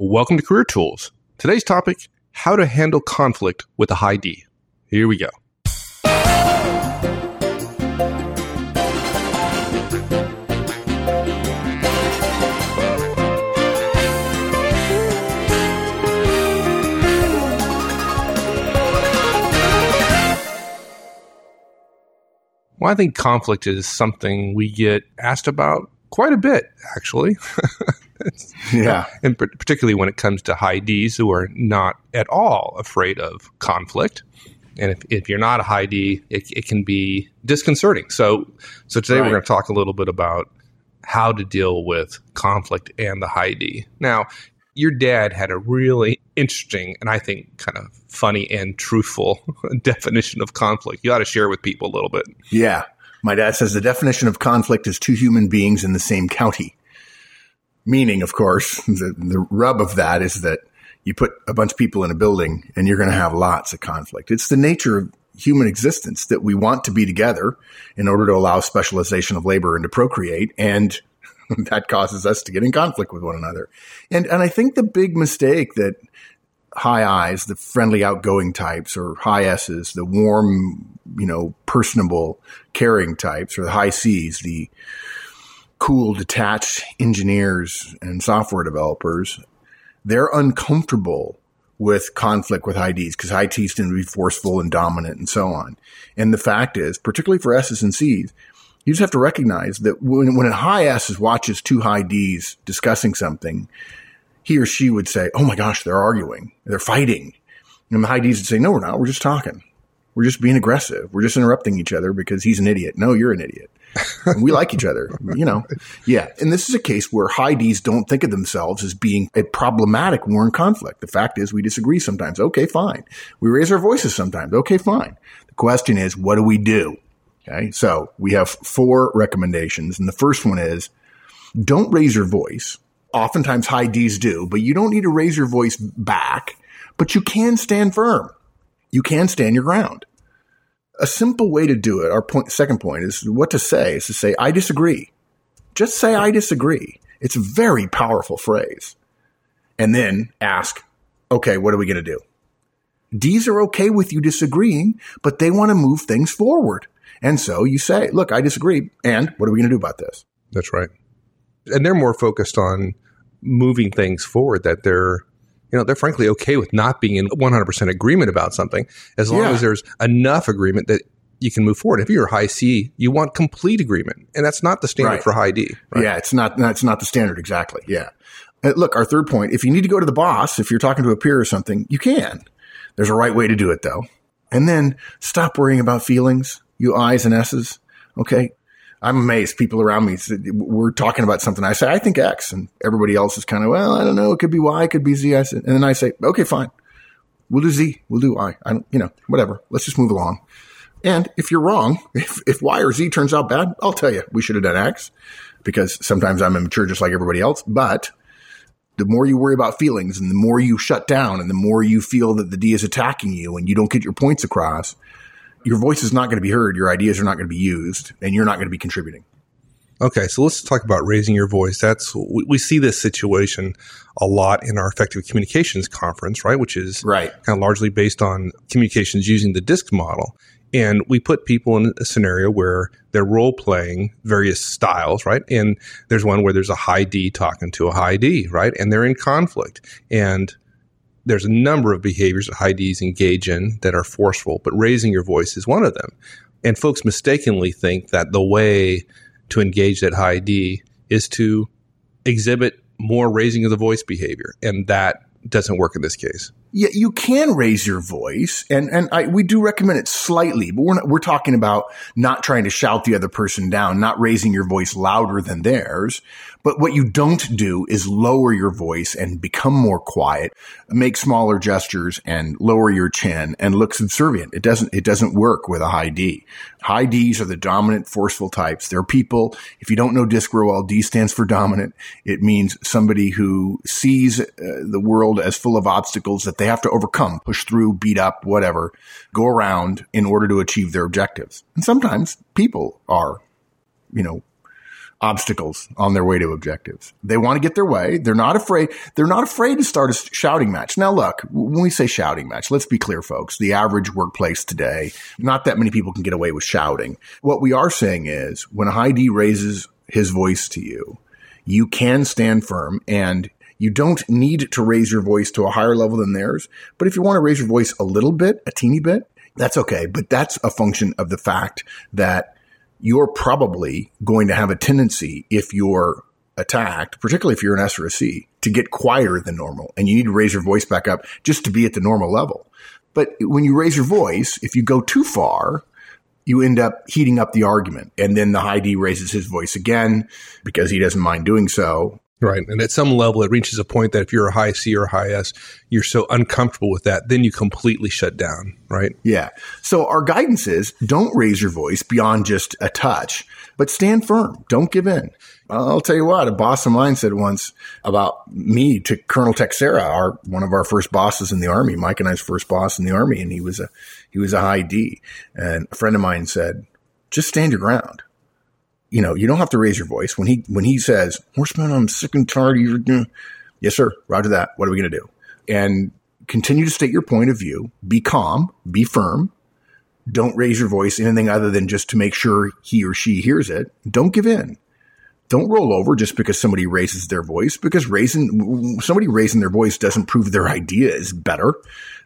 Welcome to Career Tools. Today's topic how to handle conflict with a high D. Here we go. Well, I think conflict is something we get asked about quite a bit, actually. yeah. And particularly when it comes to high Ds who are not at all afraid of conflict. And if, if you're not a high D, it, it can be disconcerting. So, so today right. we're going to talk a little bit about how to deal with conflict and the high D. Now, your dad had a really interesting and I think kind of funny and truthful definition of conflict. You ought to share with people a little bit. Yeah. My dad says the definition of conflict is two human beings in the same county. Meaning, of course, the, the rub of that is that you put a bunch of people in a building and you're going to have lots of conflict. It's the nature of human existence that we want to be together in order to allow specialization of labor and to procreate. And that causes us to get in conflict with one another. And, and I think the big mistake that high I's, the friendly, outgoing types, or high S's, the warm, you know, personable, caring types, or the high C's, the cool, detached engineers and software developers, they're uncomfortable with conflict with high Ds because high D's tend to be forceful and dominant and so on. And the fact is, particularly for S's and C's, you just have to recognize that when, when a high S watches two high Ds discussing something, he or she would say, Oh my gosh, they're arguing. They're fighting. And the high Ds would say, No, we're not. We're just talking. We're just being aggressive. We're just interrupting each other because he's an idiot. No, you're an idiot. and we like each other, you know. Yeah. And this is a case where high Ds don't think of themselves as being a problematic war in conflict. The fact is we disagree sometimes. Okay, fine. We raise our voices sometimes. Okay, fine. The question is, what do we do? Okay. So we have four recommendations. And the first one is don't raise your voice. Oftentimes high D's do, but you don't need to raise your voice back, but you can stand firm. You can stand your ground. A simple way to do it, our point, second point is what to say is to say, I disagree. Just say, I disagree. It's a very powerful phrase. And then ask, okay, what are we going to do? D's are okay with you disagreeing, but they want to move things forward. And so you say, look, I disagree. And what are we going to do about this? That's right. And they're more focused on moving things forward that they're, you know, they're frankly okay with not being in 100% agreement about something as long yeah. as there's enough agreement that you can move forward. If you're high C, you want complete agreement, and that's not the standard right. for high D. Right? Yeah, it's not. That's not the standard exactly. Yeah. Uh, look, our third point: if you need to go to the boss, if you're talking to a peer or something, you can. There's a right way to do it, though. And then stop worrying about feelings you I's and S's. Okay. I'm amazed. People around me, we're talking about something. I say, I think X. And everybody else is kind of, well, I don't know. It could be Y. It could be Z. I said, and then I say, okay, fine. We'll do Z. We'll do I. I don't, you know, whatever. Let's just move along. And if you're wrong, if, if Y or Z turns out bad, I'll tell you, we should have done X because sometimes I'm immature just like everybody else. But the more you worry about feelings and the more you shut down and the more you feel that the D is attacking you and you don't get your points across, your voice is not going to be heard, your ideas are not going to be used, and you're not going to be contributing. Okay, so let's talk about raising your voice. That's we, we, see this situation a lot in our effective communications conference, right? Which is right. kind of largely based on communications using the DISC model. And we put people in a scenario where they're role playing various styles, right? And there's one where there's a high D talking to a high D, right? And they're in conflict. And there's a number of behaviors that high Ds engage in that are forceful, but raising your voice is one of them. And folks mistakenly think that the way to engage that high D is to exhibit more raising of the voice behavior. And that doesn't work in this case. Yeah, you can raise your voice, and and I, we do recommend it slightly, but we're not, we're talking about not trying to shout the other person down, not raising your voice louder than theirs, but what you don't do is lower your voice and become more quiet, make smaller gestures and lower your chin and look subservient. It doesn't, it doesn't work with a high D. High Ds are the dominant forceful types. They're people, if you don't know DISC well, D stands for dominant. It means somebody who sees uh, the world as full of obstacles that they have to overcome, push through, beat up, whatever, go around in order to achieve their objectives. And sometimes people are, you know, obstacles on their way to objectives. They want to get their way. They're not afraid. They're not afraid to start a shouting match. Now, look, when we say shouting match, let's be clear, folks. The average workplace today, not that many people can get away with shouting. What we are saying is when D raises his voice to you, you can stand firm and you don't need to raise your voice to a higher level than theirs. But if you want to raise your voice a little bit, a teeny bit, that's okay. But that's a function of the fact that you're probably going to have a tendency if you're attacked, particularly if you're an S or a C, to get quieter than normal. And you need to raise your voice back up just to be at the normal level. But when you raise your voice, if you go too far, you end up heating up the argument. And then the high D raises his voice again because he doesn't mind doing so. Right. And at some level, it reaches a point that if you're a high C or a high S, you're so uncomfortable with that, then you completely shut down. Right. Yeah. So our guidance is don't raise your voice beyond just a touch, but stand firm. Don't give in. I'll tell you what, a boss of mine said once about me to Colonel Texera, our, one of our first bosses in the army, Mike and I's first boss in the army. And he was a, he was a high D. And a friend of mine said, just stand your ground you know, you don't have to raise your voice when he when he says, "Horstman, I'm sick and tired of your." Yes, sir. Roger that. What are we going to do? And continue to state your point of view. Be calm. Be firm. Don't raise your voice anything other than just to make sure he or she hears it. Don't give in. Don't roll over just because somebody raises their voice because raising somebody raising their voice doesn't prove their idea is better.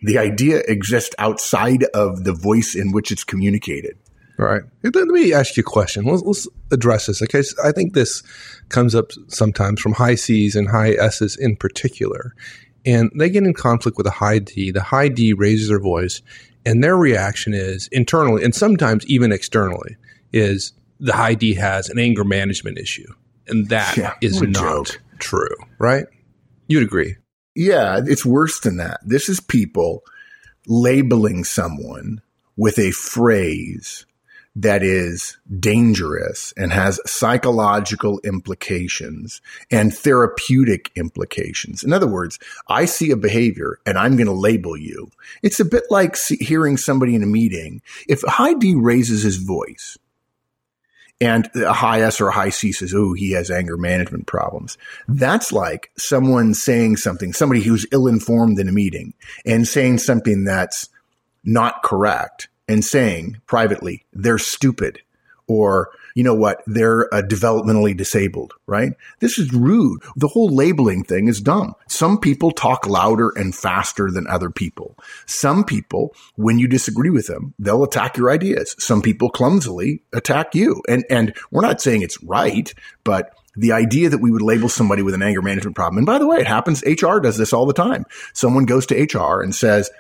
The idea exists outside of the voice in which it's communicated. Right. Let me ask you a question. Let's, let's address this. Okay. I think this comes up sometimes from high C's and high S's in particular. And they get in conflict with a high D. The high D raises their voice, and their reaction is internally, and sometimes even externally, is the high D has an anger management issue. And that yeah, is not joke. true, right? You'd agree. Yeah, it's worse than that. This is people labeling someone with a phrase that is dangerous and has psychological implications and therapeutic implications. In other words, I see a behavior and I'm going to label you. It's a bit like hearing somebody in a meeting. If a high D raises his voice and a high S or a high C says, oh, he has anger management problems. That's like someone saying something, somebody who's ill informed in a meeting and saying something that's not correct and saying privately, they're stupid or, you know what, they're uh, developmentally disabled, right? This is rude. The whole labeling thing is dumb. Some people talk louder and faster than other people. Some people, when you disagree with them, they'll attack your ideas. Some people clumsily attack you. And, and we're not saying it's right, but the idea that we would label somebody with an anger management problem. And by the way, it happens. HR does this all the time. Someone goes to HR and says,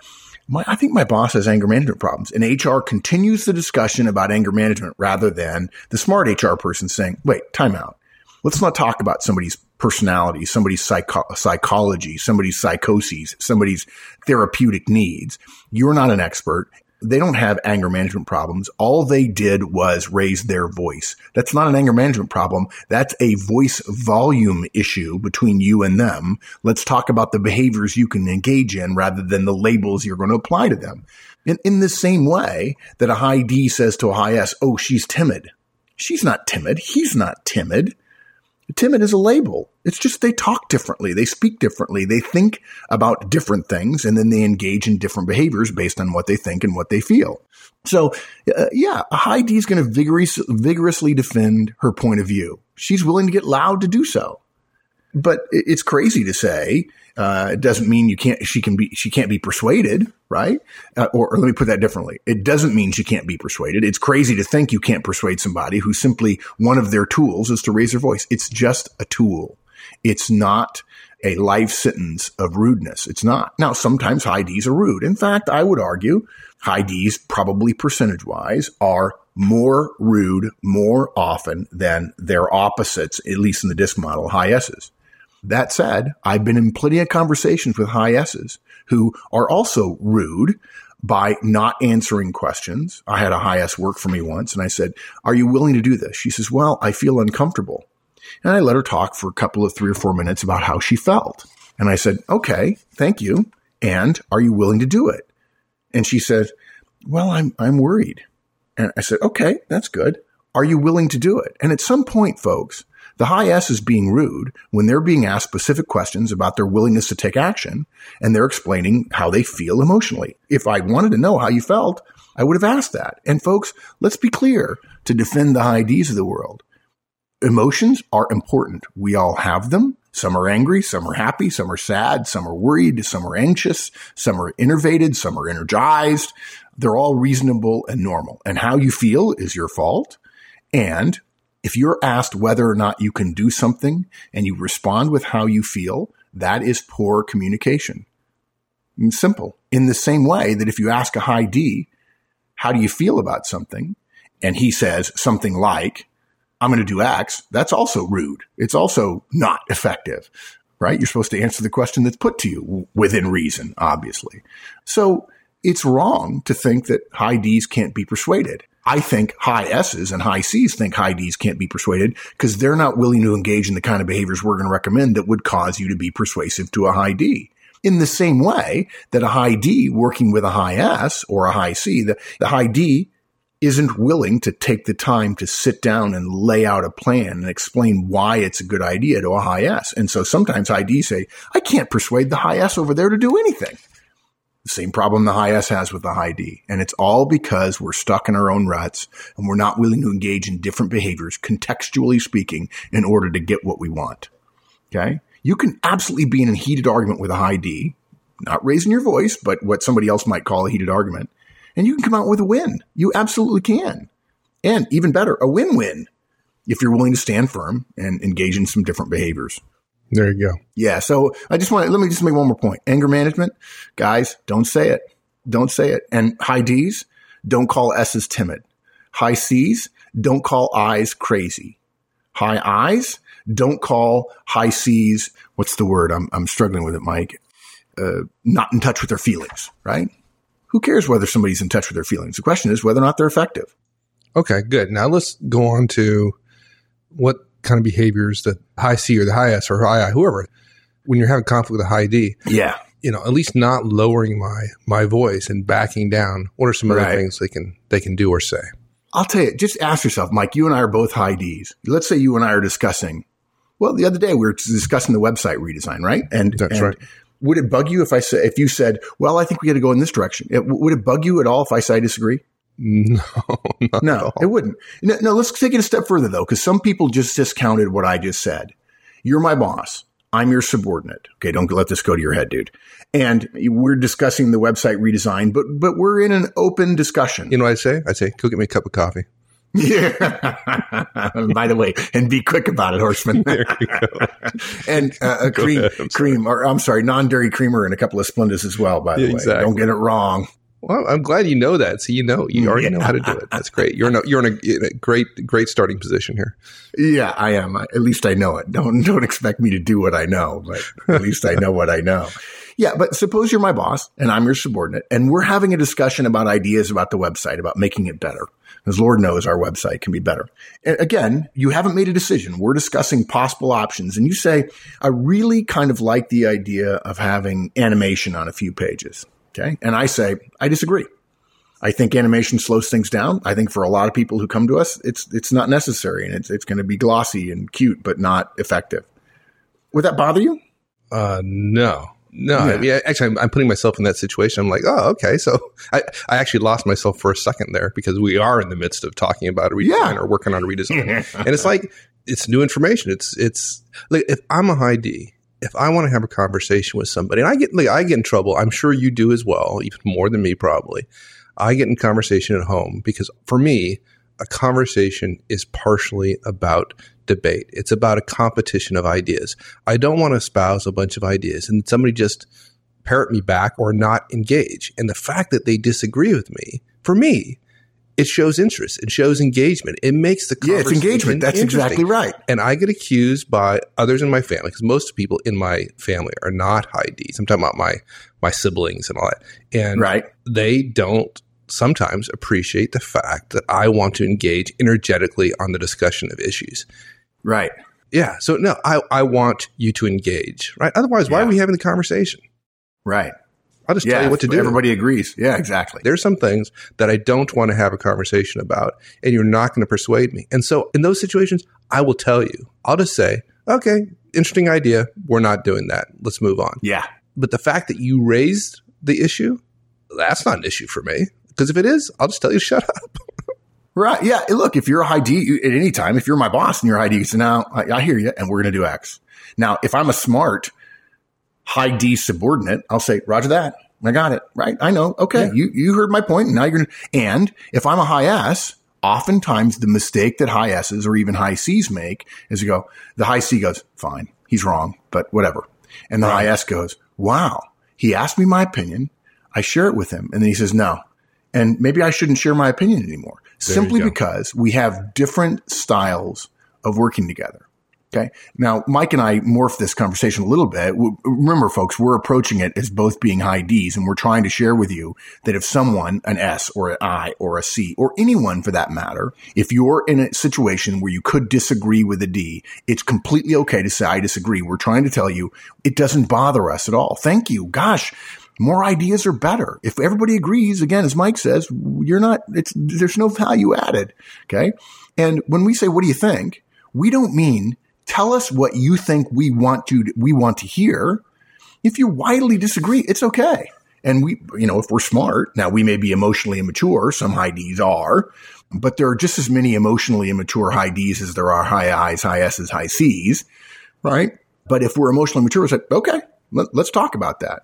my, I think my boss has anger management problems. And HR continues the discussion about anger management rather than the smart HR person saying, wait, time out. Let's not talk about somebody's personality, somebody's psycho- psychology, somebody's psychoses, somebody's therapeutic needs. You're not an expert they don't have anger management problems. All they did was raise their voice. That's not an anger management problem. That's a voice volume issue between you and them. Let's talk about the behaviors you can engage in rather than the labels you're going to apply to them. In, in the same way that a high D says to a high S, oh, she's timid. She's not timid. He's not timid. Timid is a label. It's just they talk differently. They speak differently. They think about different things and then they engage in different behaviors based on what they think and what they feel. So, uh, yeah, a high D is going to vigorous, vigorously defend her point of view. She's willing to get loud to do so. But it's crazy to say uh, it doesn't mean you can't. She can be. She can't be persuaded, right? Uh, or, or, let me put that differently. It doesn't mean she can't be persuaded. It's crazy to think you can't persuade somebody who simply one of their tools is to raise their voice. It's just a tool. It's not a life sentence of rudeness. It's not. Now, sometimes high D's are rude. In fact, I would argue high D's, probably percentage wise, are more rude more often than their opposites, at least in the disc model, high S's. That said, I've been in plenty of conversations with high S's who are also rude by not answering questions. I had a high S work for me once and I said, are you willing to do this? She says, well, I feel uncomfortable. And I let her talk for a couple of three or four minutes about how she felt. And I said, okay, thank you. And are you willing to do it? And she said, well, I'm, I'm worried. And I said, okay, that's good. Are you willing to do it? And at some point, folks, the high S is being rude when they're being asked specific questions about their willingness to take action and they're explaining how they feel emotionally. If I wanted to know how you felt, I would have asked that. And folks, let's be clear to defend the high D's of the world. Emotions are important. We all have them. Some are angry, some are happy, some are sad, some are worried, some are anxious, some are innervated, some are energized. They're all reasonable and normal. And how you feel is your fault. And if you're asked whether or not you can do something and you respond with how you feel, that is poor communication. simple. In the same way that if you ask a high D, how do you feel about something? And he says something like, I'm going to do X. That's also rude. It's also not effective, right? You're supposed to answer the question that's put to you within reason, obviously. So it's wrong to think that high Ds can't be persuaded. I think high S's and high C's think high D's can't be persuaded because they're not willing to engage in the kind of behaviors we're going to recommend that would cause you to be persuasive to a high D. In the same way that a high D working with a high S or a high C, the, the high D isn't willing to take the time to sit down and lay out a plan and explain why it's a good idea to a high S. And so sometimes high D say, I can't persuade the high S over there to do anything. The same problem the high S has with the high D. And it's all because we're stuck in our own ruts and we're not willing to engage in different behaviors, contextually speaking, in order to get what we want. Okay. You can absolutely be in a heated argument with a high D, not raising your voice, but what somebody else might call a heated argument. And you can come out with a win. You absolutely can. And even better, a win-win if you're willing to stand firm and engage in some different behaviors. There you go. Yeah. So I just want to, let me just make one more point. Anger management, guys, don't say it. Don't say it. And high D's, don't call S's timid. High C's, don't call I's crazy. High I's, don't call high C's, what's the word? I'm, I'm struggling with it, Mike. Uh, not in touch with their feelings, right? Who cares whether somebody's in touch with their feelings? The question is whether or not they're effective. Okay, good. Now let's go on to what kind of behaviors the high C or the high S or high I, whoever, when you're having conflict with a high D. Yeah. You know, at least not lowering my my voice and backing down. What are some other Right. things they can they can do or say? I'll tell you, just ask yourself, Mike, you and I are both high Ds. Let's say you and I are discussing, well, the other day we were discussing the website redesign, right? And That's and right. Would it bug you if I said, if you said, well, I think we got to go in this direction? It, would it bug you at all if I say I disagree? No, No, it wouldn't. No, no, let's take it a step further though, because some people just discounted what I just said. You're my boss. I'm your subordinate. Okay, don't let this go to your head, dude. And we're discussing the website redesign, but but we're in an open discussion. You know what I say? I say, go get me a cup of coffee. Yeah. By the way, and be quick about it, Horstman. There you go. and uh, a cream, ahead, cream, or I'm sorry, non-dairy creamer and a couple of Splendas as well. By the Yeah, way, exactly. don't get it wrong. Well, I'm glad you know that. So you know, you mm, already know how to do it. That's great. You're in a, you're in a, in a great, great starting position here. Yeah, I am. At least I know it. Don't don't expect me to do what I know, but at least I know what I know. Yeah, but suppose you're my boss and I'm your subordinate, and we're having a discussion about ideas about the website, about making it better. Because Lord knows our website can be better. And again, you haven't made a decision. We're discussing possible options, and you say, I really kind of like the idea of having animation on a few pages. Okay. And I say, I disagree. I think animation slows things down. I think for a lot of people who come to us, it's it's not necessary and it's it's going to be glossy and cute, but not effective. Would that bother you? Uh, no, no. I Yeah. mean, actually, I'm, I'm putting myself in that situation. I'm like, oh, okay. So I, I actually lost myself for a second there because we are in the midst of talking about a redesign Yeah. or working on a redesign, and it's like it's new information. It's it's like if I'm a high D, if I want to have a conversation with somebody, and I get like I get in trouble. I'm sure you do as well, even more than me probably. I get in conversation at home because for me, a conversation is partially about debate. It's about a competition of ideas. I don't want to espouse a bunch of ideas and somebody just parrot me back or not engage. And the fact that they disagree with me, for me, it shows interest. It shows engagement. It makes the Yeah, it's engagement. That's exactly right. And I get accused by others in my family because most people in my family are not high Ds. I'm talking about my my siblings and all that. And Right. they don't sometimes appreciate the fact that I want to engage energetically on the discussion of issues. Right. Yeah. So no, I, I want you to engage, right? Otherwise, why Yeah. are we having the conversation? Right. I'll just yeah, tell you what to do. Everybody agrees. Yeah, exactly. There's some things that I don't want to have a conversation about, and you're not going to persuade me. And so in those situations, I will tell you. I'll just say, okay, interesting idea. We're not doing that. Let's move on. Yeah. But the fact that you raised the issue, that's not an issue for me. Because if it is, I'll just tell you, shut up. Right. Yeah. Look, if you're a high D at any time, if you're my boss and you're a high D, you say, now I, I hear you and we're going to do X. Now, if I'm a smart high D subordinate, I'll say, Roger that. I got it. Right. I know. Okay. Yeah. You, you heard my point. And now you're going to, and if I'm a high S, oftentimes the mistake that high S's or even high C's make is you go, the high C goes, fine. He's wrong, but whatever. And the right. high S goes, wow, he asked me my opinion. I share it with him. And then he says, no. And maybe I shouldn't share my opinion anymore there simply because we have different styles of working together. Okay. Now, Mike and I morphed this conversation a little bit. Remember, folks, we're approaching it as both being high D's and we're trying to share with you that if someone, an S or an I or a C or anyone for that matter, if you're in a situation where you could disagree with a D, it's completely okay to say, I disagree. We're trying to tell you it doesn't bother us at all. Thank you. Gosh, more ideas are better. If everybody agrees, again, as Mike says, you're not, it's, there's no value added. Okay. And when we say, what do you think? We don't mean tell us what you think we want to, we want to hear. If you widely disagree, it's okay. And we, you know, if we're smart, now we may be emotionally immature. Some high Ds are, but there are just as many emotionally immature high Ds as there are high I's, high S's, high C's, right? But if we're emotionally mature, it's like, okay, let, us talk about that.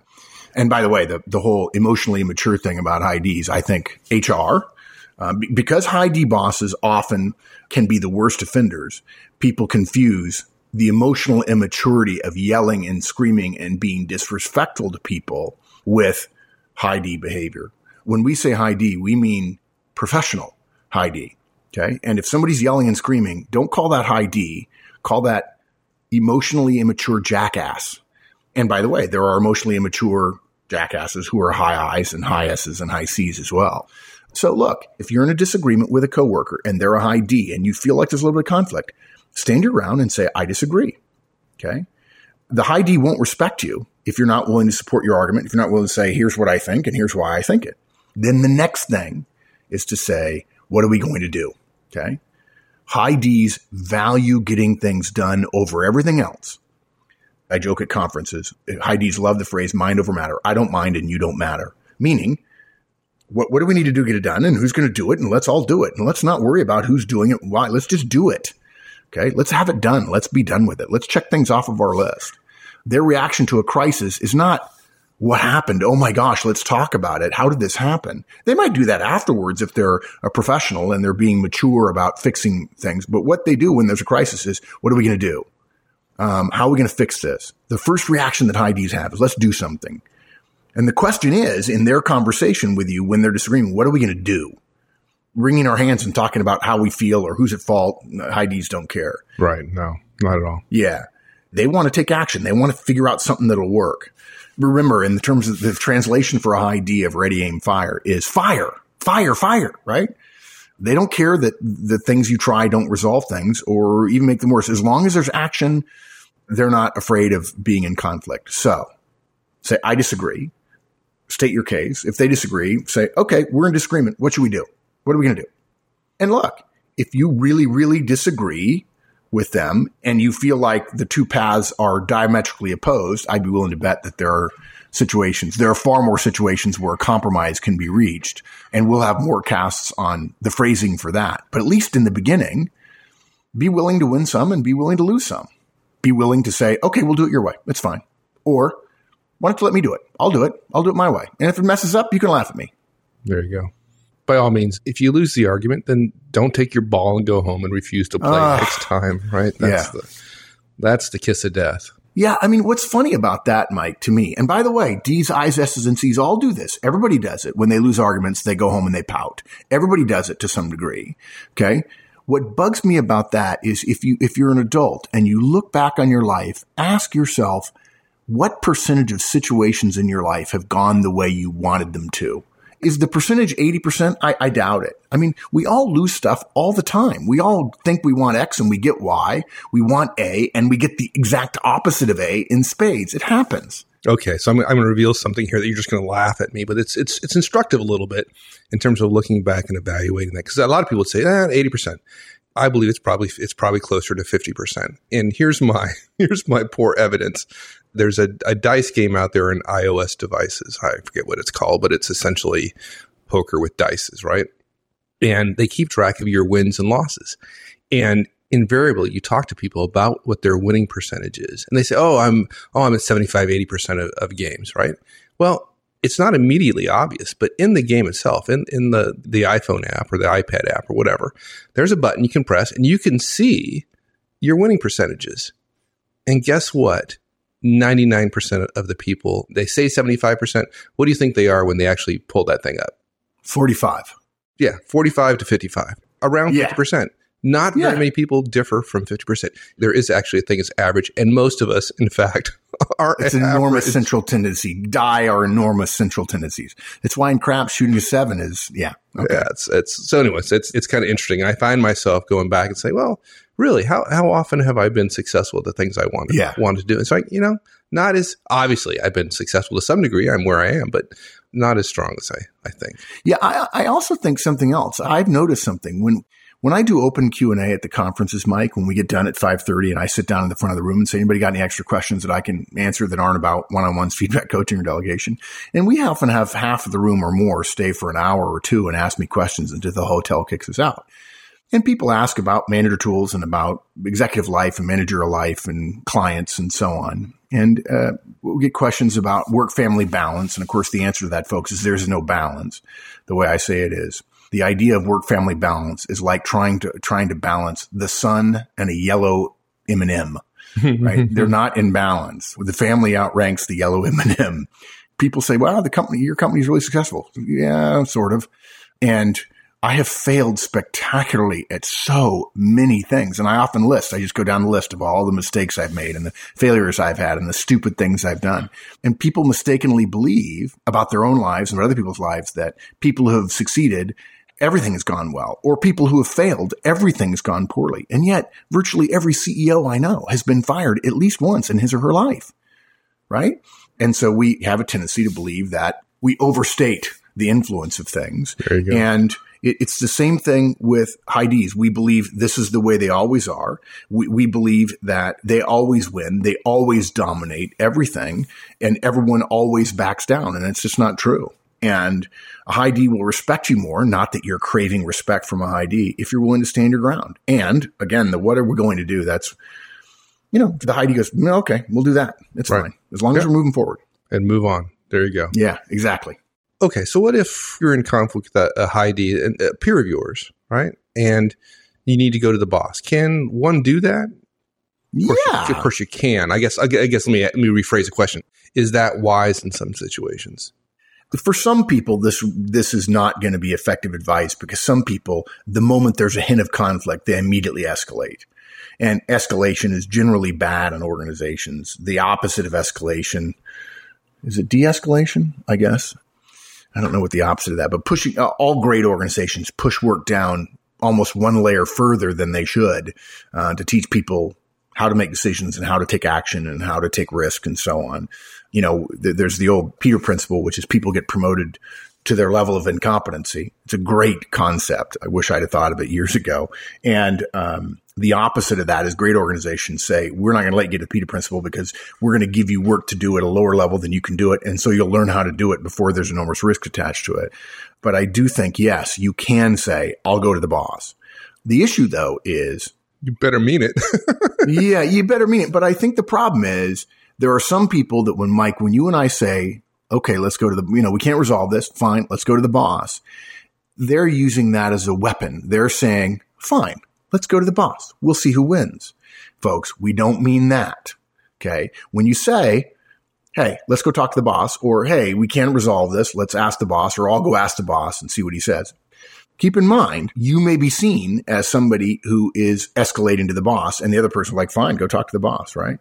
And by the way, the, the whole emotionally immature thing about high Ds, I think HR, Uh, b- because high D bosses often can be the worst offenders, people confuse the emotional immaturity of yelling and screaming and being disrespectful to people with high D behavior. When we say high D, we mean professional high D. Okay. And if somebody's yelling and screaming, don't call that high D, call that emotionally immature jackass. And by the way, there are emotionally immature jackasses who are high I's and high S's and high C's as well. So look, if you're in a disagreement with a coworker and they're a high D and you feel like there's a little bit of conflict, stand your ground and say, I disagree. Okay. The high D won't respect you if you're not willing to support your argument, if you're not willing to say, here's what I think and here's why I think it. Then the next thing is to say, what are we going to do? Okay. High D's value getting things done over everything else. I joke at conferences. High D's love the phrase mind over matter. I don't mind and you don't matter. Meaning, what, what do we need to do to get it done and who's going to do it? And let's all do it. And let's not worry about who's doing it. Why? Let's just do it. Okay. Let's have it done. Let's be done with it. Let's check things off of our list. Their reaction to a crisis is not what happened. Oh my gosh, let's talk about it. How did this happen? They might do that afterwards if they're a professional and they're being mature about fixing things. But what they do when there's a crisis is, what are we going to do? Um, how are we going to fix this? The first reaction that Ds have is let's do something. And the question is, in their conversation with you when they're disagreeing, what are we going to do? Wringing our hands and talking about how we feel or who's at fault, Ds don't care. Right. No, not at all. Yeah. They want to take action. They want to figure out something that'll work. Remember, in the terms of the translation for a high D of ready, aim, fire is fire, fire, fire, right? They don't care that the things you try don't resolve things or even make them worse. As long as there's action, they're not afraid of being in conflict. So say, I disagree. State your case. If they disagree, say, okay, we're in disagreement. What should we do? What are we going to do? And look, if you really, really disagree with them and you feel like the two paths are diametrically opposed, I'd be willing to bet that there are situations. There are far more situations where a compromise can be reached and we'll have more casts on the phrasing for that. But at least in the beginning, be willing to win some and be willing to lose some be willing to say, okay, we'll do it your way. It's fine. Or why don't you let me do it? I'll do it. I'll do it my way. And if it messes up, you can laugh at me. There you go. By all means, if you lose the argument, then don't take your ball and go home and refuse to play uh, next time, right? That's yeah. the that's the kiss of death. Yeah, I mean, what's funny about that, Mike, to me, and by the way, D's, I's, S's, and C's all do this. Everybody does it. When they lose arguments, they go home and they pout. Everybody does it to some degree. Okay. What bugs me about that is if you, if you're an adult and you look back on your life, ask yourself, what percentage of situations in your life have gone the way you wanted them to? Is the percentage 80%? I, I, doubt it. I mean, we all lose stuff all the time. We all think we want X and we get Y. We want A and we get the exact opposite of A in spades. It happens. Okay, so I'm, I'm going to reveal something here that you're just going to laugh at me, but it's it's it's instructive a little bit in terms of looking back and evaluating that because a lot of people would say eh, eighty percent. I believe it's probably it's probably closer to fifty percent. And here's my here's my poor evidence. There's a, a dice game out there in iOS devices. I forget what it's called, but it's essentially poker with dices, right? And they keep track of your wins and losses. And invariably you talk to people about what their winning percentage is and they say oh i'm oh i'm at 75 80% of, of games right well it's not immediately obvious but in the game itself in, in the, the iphone app or the ipad app or whatever there's a button you can press and you can see your winning percentages. And guess what? 99% of the people they say 75% what do you think they are when they actually pull that thing up? 45 yeah 45 to 55 around yeah. 50% not yeah. very many people differ from 50%. There is actually a thing as average, and most of us, in fact, are It's an enormous central tendency. Die are enormous central tendencies. It's why in crap shooting a seven is, yeah. Okay. Yeah, it's, it's, so anyways, it's, it's kind of interesting. I find myself going back and say, well, really, how, how often have I been successful at the things I wanted, yeah. wanted to do? It's like, you know, not as obviously I've been successful to some degree. I'm where I am, but not as strong as I, I think. Yeah. I, I also think something else. I've noticed something when, when I do open Q and A at the conferences, Mike, when we get done at five thirty, and I sit down in the front of the room and say, "Anybody got any extra questions that I can answer that aren't about one-on-ones, feedback, coaching, or delegation?" And we often have half of the room or more stay for an hour or two and ask me questions until the hotel kicks us out. And people ask about manager tools and about executive life and managerial life and clients and so on. And uh, we'll get questions about work family balance. And of course, the answer to that, folks, is there's no balance. The way I say it is the idea of work family balance is like trying to trying to balance the sun and a yellow M&M. Right? They're not in balance. The family outranks the yellow M&M. People say, "Well, the company, your company is really successful." Yeah, sort of. And I have failed spectacularly at so many things. And I often list, I just go down the list of all the mistakes I've made and the failures I've had and the stupid things I've done. And people mistakenly believe about their own lives and about other people's lives that people who have succeeded everything has gone well, or people who have failed, everything's gone poorly. And yet, virtually every CEO I know has been fired at least once in his or her life. Right. And so we have a tendency to believe that we overstate the influence of things. And it, it's the same thing with high Ds. We believe this is the way they always are. We, we believe that they always win. They always dominate everything and everyone always backs down. And it's just not true. And a high D will respect you more, not that you're craving respect from a high D, if you're willing to stand your ground. And again, the what are we going to do? That's, you know, the high D goes, okay, we'll do that. It's right. fine. As long yeah. as we're moving forward. And move on. There you go. Yeah, exactly. Okay, so what if you're in conflict with a, a high D, a peer of yours, right? And you need to go to the boss. Can one do that? Of course, yeah, you, of course you can. I guess. I guess let me let me rephrase the question. Is that wise in some situations? For some people, this, this is not going to be effective advice because some people, the moment there's a hint of conflict, they immediately escalate. And escalation is generally bad in organizations. The opposite of escalation is it de-escalation, I guess. I don't know what the opposite of that, but pushing uh, all great organizations push work down almost one layer further than they should uh, to teach people how to make decisions and how to take action and how to take risk and so on. You know, th- there's the old Peter principle, which is people get promoted to their level of incompetency. It's a great concept. I wish I'd have thought of it years ago. And um, the opposite of that is great organizations say, we're not going to let you get the Peter principle because we're going to give you work to do at a lower level than you can do it. And so you'll learn how to do it before there's enormous risk attached to it. But I do think, yes, you can say, I'll go to the boss. The issue though is you better mean it. yeah, you better mean it. But I think the problem is there are some people that when Mike, when you and I say, okay, let's go to the, you know, we can't resolve this. Fine. Let's go to the boss. They're using that as a weapon. They're saying, fine, let's go to the boss. We'll see who wins. Folks, we don't mean that. Okay. When you say, Hey, let's go talk to the boss or Hey, we can't resolve this. Let's ask the boss or I'll go ask the boss and see what he says keep in mind, you may be seen as somebody who is escalating to the boss and the other person like, fine, go talk to the boss, right?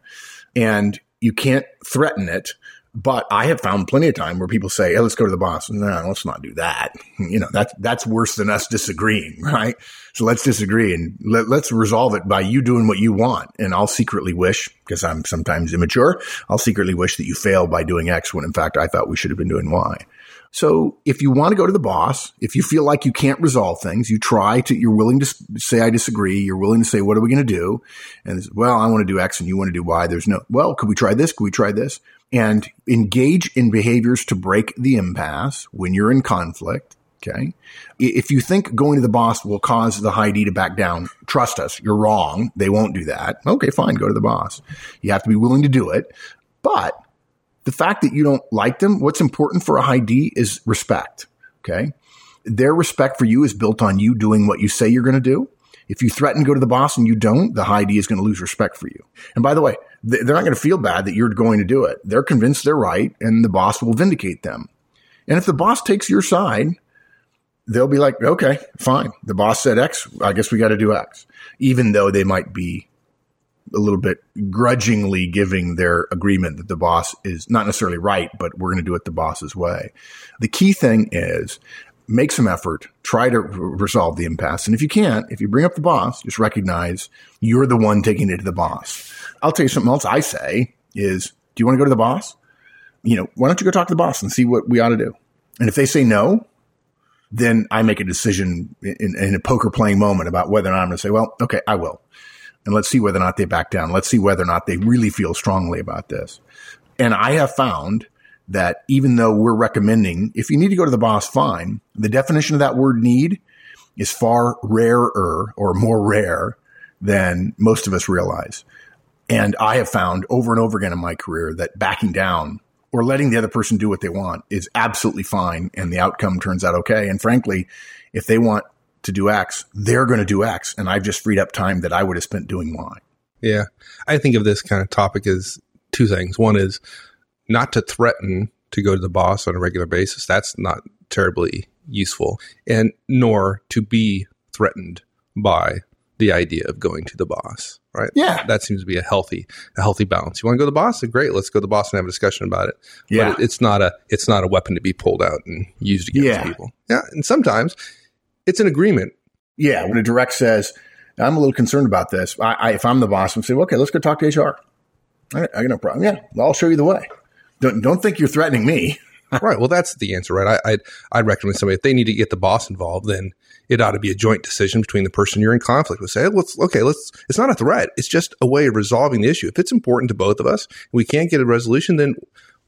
And you can't threaten it but I have found plenty of time where people say, hey, let's go to the boss. No, let's not do that. You know, that's, that's worse than us disagreeing, right? So let's disagree and let, let's resolve it by you doing what you want. And I'll secretly wish, because I'm sometimes immature, I'll secretly wish that you fail by doing X when in fact I thought we should have been doing Y. So if you want to go to the boss, if you feel like you can't resolve things, you try to, you're willing to say, I disagree. You're willing to say, what are we going to do? And well, I want to do X and you want to do Y. There's no, well, could we try this? Could we try this? And engage in behaviors to break the impasse when you're in conflict. Okay. If you think going to the boss will cause the high D to back down, trust us, you're wrong. They won't do that. Okay, fine. Go to the boss. You have to be willing to do it. But the fact that you don't like them, what's important for a high D is respect. Okay. Their respect for you is built on you doing what you say you're going to do. If you threaten to go to the boss and you don't, the high D is going to lose respect for you. And by the way, they're not going to feel bad that you're going to do it. They're convinced they're right and the boss will vindicate them. And if the boss takes your side, they'll be like, okay, fine. The boss said X. I guess we got to do X, even though they might be a little bit grudgingly giving their agreement that the boss is not necessarily right, but we're going to do it the boss's way. The key thing is make some effort, try to resolve the impasse. And if you can't, if you bring up the boss, just recognize you're the one taking it to the boss. I'll tell you something else I say is, do you want to go to the boss? You know, why don't you go talk to the boss and see what we ought to do? And if they say no, then I make a decision in, in a poker playing moment about whether or not I'm going to say, well, okay, I will and let's see whether or not they back down. Let's see whether or not they really feel strongly about this. And I have found that even though we're recommending, if you need to go to the boss, fine. The definition of that word need is far rarer or more rare than most of us realize. And I have found over and over again in my career that backing down or letting the other person do what they want is absolutely fine and the outcome turns out okay. And frankly, if they want to do X, they're going to do X. And I've just freed up time that I would have spent doing Y. Yeah. I think of this kind of topic as two things. One is not to threaten to go to the boss on a regular basis. That's not terribly useful. And nor to be threatened by the idea of going to the boss, right? Yeah. That seems to be a healthy, a healthy balance. You want to go to the boss? Great. Let's go to the boss and have a discussion about it. Yeah. But it's not a, it's not a weapon to be pulled out and used against Yeah. people. Yeah. And sometimes it's an agreement. Yeah. When a direct says, I'm a little concerned about this. I, I if I'm the boss, I'm saying, okay, let's go talk to HR. I, I got no problem. Yeah. I'll show you the way. Don't, don't think you're threatening me. right. Well, that's the answer, right? I, I'd, I'd recommend somebody if they need to get the boss involved, then it ought to be a joint decision between the person you're in conflict with. Say, "Hey, let's okay, let's. It's not a threat. It's just a way of resolving the issue. If it's important to both of us, and we can't get a resolution, then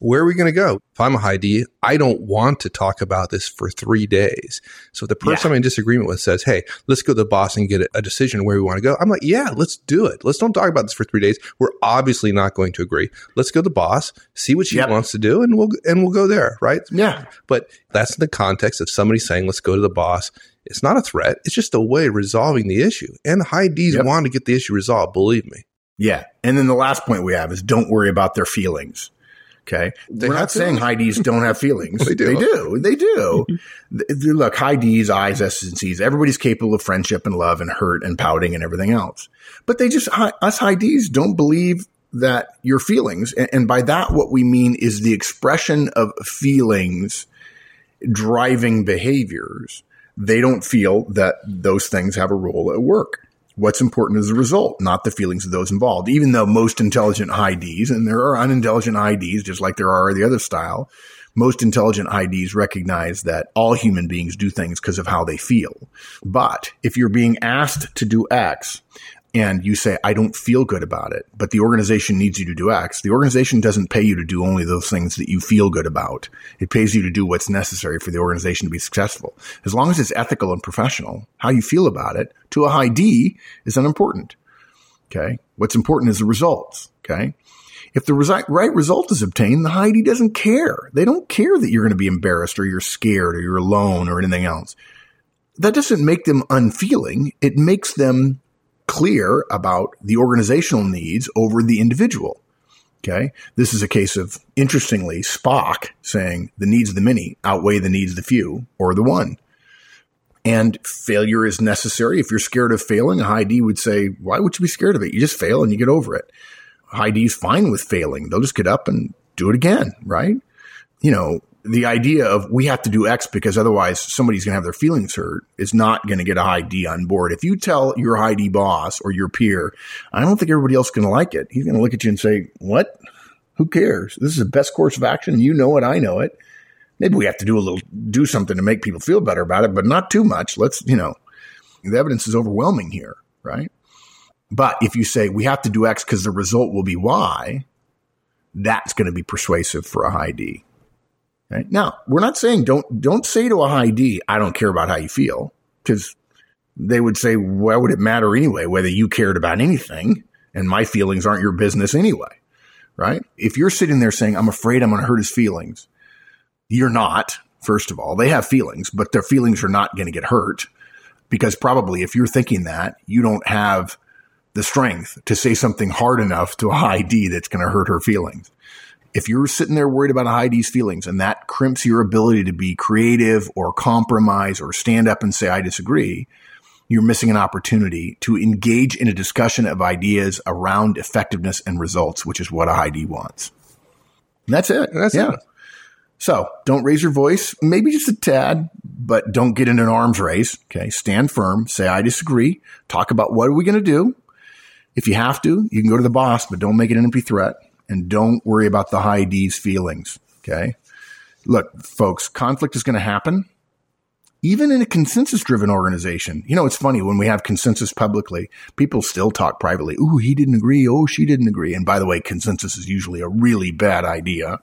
where are we going to go? If I'm a high D, I don't want to talk about this for three days. So if the person Yeah. I'm in disagreement with says, Hey, let's go to the boss and get a, a decision where we want to go. I'm like, yeah, let's do it. Let's don't talk about this for three days. We're obviously not going to agree. Let's go to the boss, see what she Yep. wants to do and we'll, and we'll go there. Right. Yeah. But that's in the context of somebody saying, let's go to the boss. It's not a threat. It's just a way of resolving the issue. And high Ds Yep. want to get the issue resolved. Believe me. Yeah. And then the last point we have is don't worry about their feelings. Okay. They We're not saying high D's don't have feelings. They do. They do. They do. Look, high D's, I's, S's, and C's. Everybody's capable of friendship and love and hurt and pouting and everything else. But they just, us high D's don't believe that your feelings, and by that, what we mean is the expression of feelings driving behaviors. They don't feel that those things have a role at work. What's important is the result, not the feelings of those involved. Even though most intelligent IDs, and there are unintelligent IDs just like there are the other style, most intelligent IDs recognize that all human beings do things because of how they feel. But if you're being asked to do X and you say, I don't feel good about it, but the organization needs you to do X, the organization doesn't pay you to do only those things that you feel good about. It pays you to do what's necessary for the organization to be successful. As long as it's ethical and professional, how you feel about it to a high D is unimportant. Okay. What's important is the results. Okay. If the resi- right result is obtained, the high D doesn't care. They don't care that you're going to be embarrassed or you're scared or you're alone or anything else. That doesn't make them unfeeling. It makes them clear about the organizational needs over the individual. Okay. This is a case of, interestingly, Spock saying the needs of the many outweigh the needs of the few or the one. And failure is necessary. If you're scared of failing, a high D would say, why would you be scared of it? You just fail and you get over it. High D is fine with failing. They'll just get up and do it again, right? You know, the idea of we have to do X because otherwise somebody's going to have their feelings hurt is not going to get a high D on board. If you tell your high D boss or your peer, I don't think everybody else is going to like it. He's going to look at you and say, what? Who cares? This is the best course of action. You know it. I know it. Maybe we have to do a little, do something to make people feel better about it, but not too much. Let's, you know, the evidence is overwhelming here, right? But if you say we have to do X because the result will be Y, that's going to be persuasive for a high D. Okay? Now, we're not saying don't don't say to a high D, I don't care about how you feel, because they would say, why would it matter anyway whether you cared about anything? And my feelings aren't your business anyway, right? If you're sitting there saying, I'm afraid I'm going to hurt his feelings, you're not. First of all, they have feelings, but their feelings are not going to get hurt because probably if you're thinking that, you don't have the strength to say something hard enough to a high D that's going to hurt her feelings. If you're sitting there worried about a high feelings and that crimps your ability to be creative or compromise or stand up and say, I disagree, you're missing an opportunity to engage in a discussion of ideas around effectiveness and results, which is what a D wants. And that's it. That's yeah. it. So don't raise your voice, maybe just a tad, but don't get in an arms race. Okay. Stand firm. Say, I disagree. Talk about what are we going to do? If you have to, you can go to the boss, but don't make it an empty threat and don't worry about the high D's feelings. Okay. Look, folks, conflict is going to happen. Even in a consensus driven organization, you know, it's funny when we have consensus publicly, people still talk privately. Ooh, he didn't agree. Oh, she didn't agree. And by the way, consensus is usually a really bad idea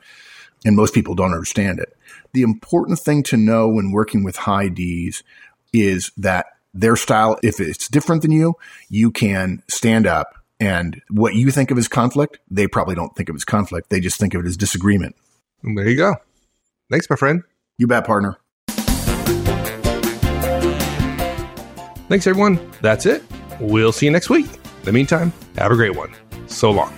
and most people don't understand it. The important thing to know when working with high D's is that their style, if it's different than you, you can stand up and what you think of as conflict, they probably don't think of as conflict. They just think of it as disagreement. There you go. Thanks, my friend. You bet, partner. Thanks, everyone. That's it. We'll see you next week. In the meantime, have a great one. So long.